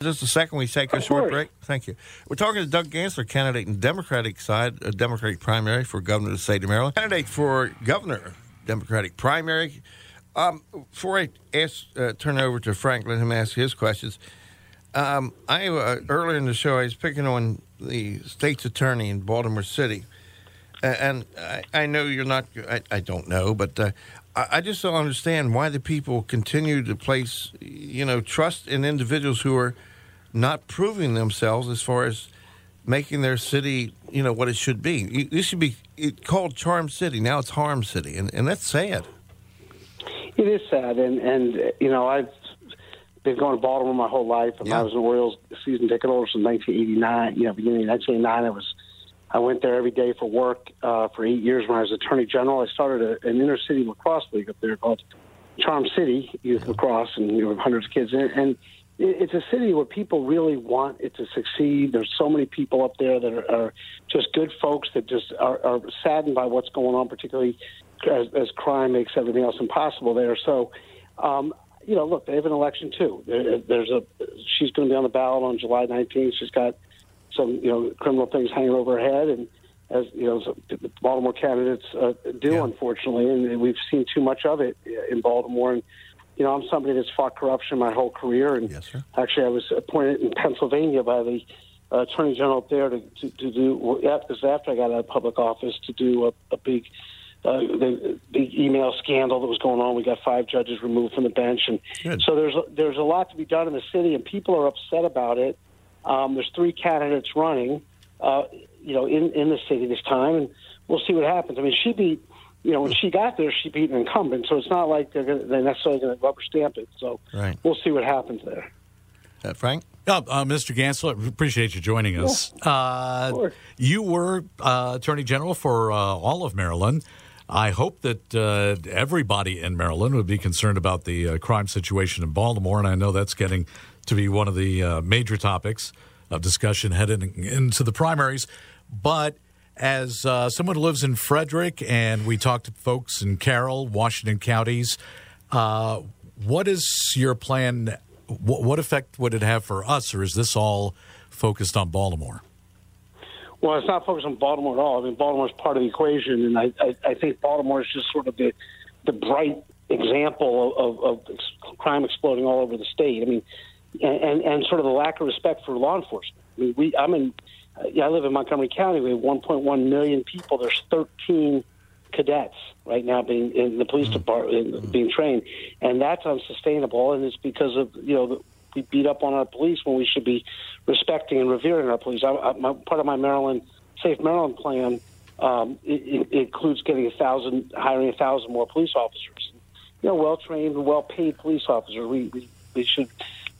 Just a second, we take a Of short course. break. Thank you. We're talking to Doug Gansler, candidate in Democratic side, a Democratic primary for governor of the state of Maryland. Candidate for governor, Democratic primary. Um, before I ask, uh, turn over to Frank, let him ask his questions. Um, I uh, earlier in the show, I was picking on the state's attorney in Baltimore City, A- and I, I know you're not. I, I don't know, but uh, I, I just don't understand why the people continue to place, you know, trust in individuals who are not proving themselves as far as making their city, you know, what it should be. It should be it called Charm City. Now it's Harm City, and, and that's sad. It is sad, and and you know I've been going to Baltimore my whole life. And Yeah. I was an Orioles season ticket holder since 1989. You know, beginning of 1989, I was I went there every day for work uh, for eight years when I was Attorney General. I started a, an inner city lacrosse league up there called Charm City Youth Lacrosse, and you know, hundreds of kids. And, and it- it's a city where people really want it to succeed. There's so many people up there that are, are just good folks that just are, are saddened by what's going on, particularly as, as crime makes everything else impossible there. So, um, you know, look, they have an election too. There, there's a she's going to be on the ballot on July 19th. She's got some you know criminal things hanging over her head, and as you know, so the Baltimore candidates uh, do, Yeah. unfortunately, and we've seen too much of it in Baltimore. And you know, I'm somebody that's fought corruption my whole career, and Yes, actually, I was appointed in Pennsylvania by the uh, Attorney General up there to, to, to do. yeah, This after I got out of public office to do a, a big. Uh, the big email scandal that was going on. We got five judges removed from the bench, and Good. so there's there's a lot to be done in the city, and people are upset about it. Um, there's three candidates running, uh, you know, in, in the city this time, and we'll see what happens. I mean, she beat, you know, when she got there, she beat an incumbent, so it's not like they're, gonna, they're necessarily going to rubber stamp it. So Right. we'll see what happens there. Uh, Frank? Uh, uh, Mr. Gansler, appreciate you joining us. Uh, you were uh, Attorney General for uh, all of Maryland. I hope that uh, everybody in Maryland would be concerned about the uh, crime situation in Baltimore, and I know that's getting to be one of the uh, major topics of discussion heading into the primaries. But as uh, someone who lives in Frederick, and we talked to folks in Carroll, Washington counties, uh, what is your plan? What, what effect would it have for us, or is this all focused on Baltimore? Well, it's not focused on Baltimore at all. I mean, Baltimore's part of the equation, and I, I, I think Baltimore is just sort of the the bright example of, of, of crime exploding all over the state. I mean, and, and and sort of the lack of respect for law enforcement. I mean, we I'm in yeah, I live in Montgomery County. We have 1.1 million people. There's 13 cadets right now being in the police department being trained, and that's unsustainable. And it's because of you know we beat up on our police when we should be respecting and revering our police. I, I, my, part of my Maryland Safe Maryland plan um, it, it includes getting a thousand, hiring a thousand more police officers. You know, well trained and well paid police officers. We, we we should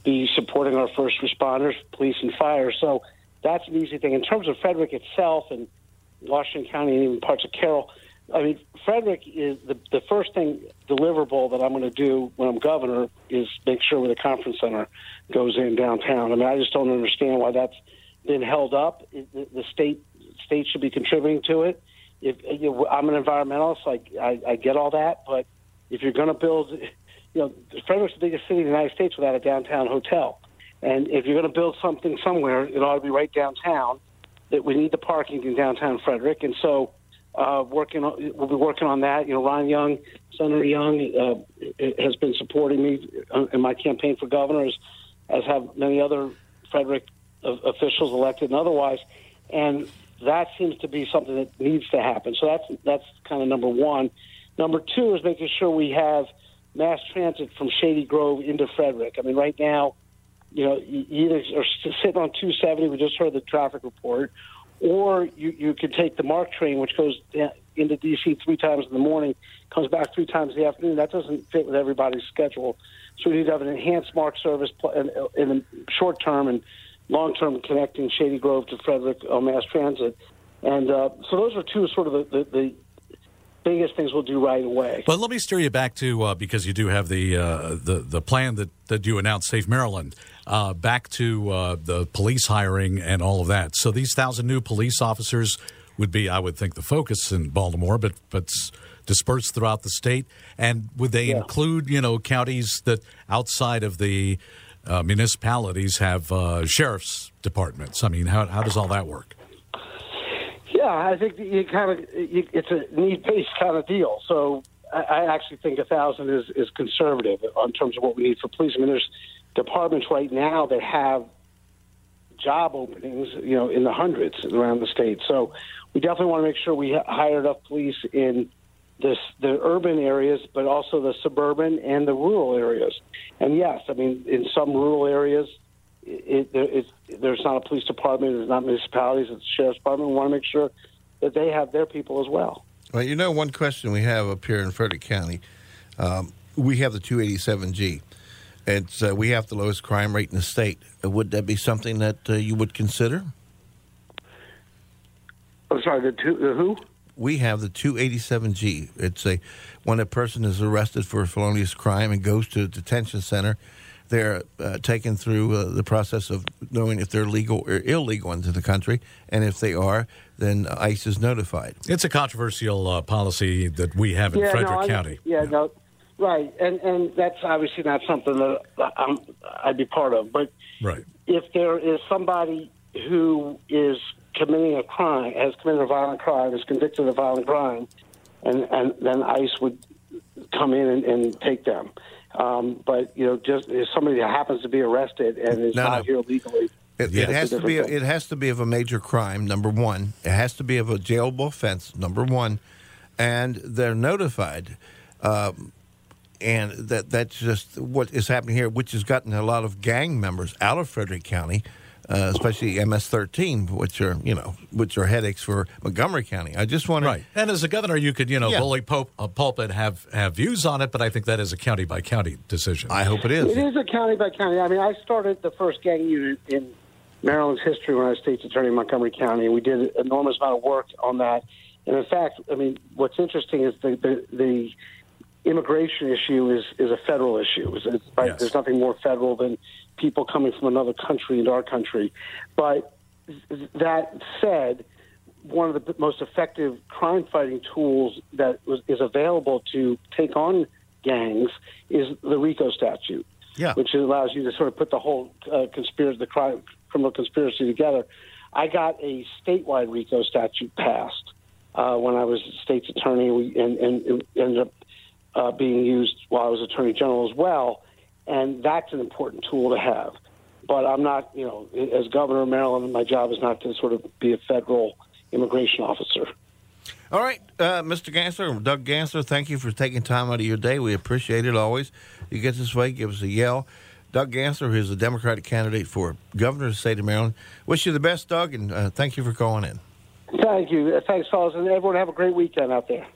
be supporting our first responders, police and fire. So that's an easy thing. In terms of Frederick itself and Washington County and even parts of Carroll, I mean, Frederick is the, the first thing deliverable that I'm going to do when I'm governor is make sure the conference center goes in downtown. I mean, I just don't understand why that's been held up. The, the state state should be contributing to it. If you know, I'm an environmentalist, like I, I get all that, but if you're going to build, you know, Frederick's the biggest city in the United States without a downtown hotel, and if you're going to build something somewhere, it ought to be right downtown. That we need the parking in downtown Frederick, and so uh, working on, we'll be working on that. You know, Ron Young, Senator Young, uh, has been supporting me in my campaign for governor, as, as have many other Frederick officials, elected and otherwise, and that seems to be something that needs to happen. So that's that's kind of number one. Number two is making sure we have mass transit from Shady Grove into Frederick. I mean, right now, you know, you either are sitting on 270. We just heard the traffic report, or you you could take the MARC train, which goes into DC three times in the morning, comes back three times in the afternoon. That doesn't fit with everybody's schedule. So we need to have an enhanced MARC service in, the short term and long term connecting Shady Grove to Frederick on mass transit. And uh, so those are two sort of the, the, the biggest things we'll do right away. But let me steer you back to uh, because you do have the uh, the the plan that that you announced, Safe Maryland. Uh, back to uh, the police hiring and all of that. So these thousand new police officers would be, I would think, the focus in Baltimore, but but dispersed throughout the state. And would they Yeah. include, you know, counties that outside of the uh, municipalities have uh, sheriff's departments. I mean, how, how does all that work? Yeah, I think you kind of it's a need based kind of deal. So I, actually think a thousand is is conservative in terms of what we need for police. I mean, there's departments right now that have job openings, you know, in the hundreds around the state. So we definitely want to make sure we hire enough police in this, the urban areas, but also the suburban and the rural areas. And yes, I mean, in some rural areas, it, it, there's not a police department, there's not municipalities, it's the sheriff's department. We want to make sure that they have their people as well. Well, you know, one question we have up here in Frederick County, um, we have the 287G. It's uh, we have the lowest crime rate in the state. Would that be something that uh, you would consider? I'm sorry, the, two, the who? We have the 287G. It's a when a person is arrested for a felonious crime and goes to a detention center, they're uh, taken through uh, the process of knowing if they're legal or illegal into the country, and if they are, then ICE is notified. It's a controversial uh, policy that we have in yeah, Frederick no, County. Yeah, yeah, no, right, and and that's obviously not something that I'm, I'd be part of. But right. if there is somebody who is committing a crime, has committed a violent crime, is convicted of a violent crime, and and then ICE would come in and, and take them. Um, but you know, just if somebody that happens to be arrested and is No, not no. here legally, It, Yeah, it has to be. thing. It has to be of a major crime. Number one, it has to be of a jailable offense. Number one, and they're notified, um, and that that's just what is happening here, which has gotten a lot of gang members out of Frederick County, uh, especially MS-13, which are you know which are headaches for Montgomery County. I just want Right. And as a governor, you could, you know, Yeah. bully pulp, uh, pulpit, have, have views on it, but I think that is a county by county decision. I hope it It is. is a county by county. I mean, I started the first gang unit in Maryland's history when I was state's attorney in Montgomery County, and we did an enormous amount of work on that. And in fact, I mean, what's interesting is the the, the immigration issue is is a federal issue. It's, it's, right? Yes. There's nothing more federal than people coming from another country into our country. But that said, one of the most effective crime fighting tools that was, is available to take on gangs is the RICO statute, Yeah. which allows you to sort of put the whole uh, conspiracy, the crime, criminal conspiracy together. I got a statewide RICO statute passed uh, when I was state's attorney, we, and, and ended up uh, being used while I was attorney general as well. And that's an important tool to have. But I'm not, you know, as governor of Maryland, my job is not to sort of be a federal immigration officer. All right, uh, Mr. Gansler, Doug Gansler, thank you for taking time out of your day. We appreciate it always. You get this way, give us a yell. Doug Gansler, who's a Democratic candidate for governor of the state of Maryland. Wish you the best, Doug, and uh, thank you for calling in. Thank you. Thanks, fellas. And everyone have a great weekend out there.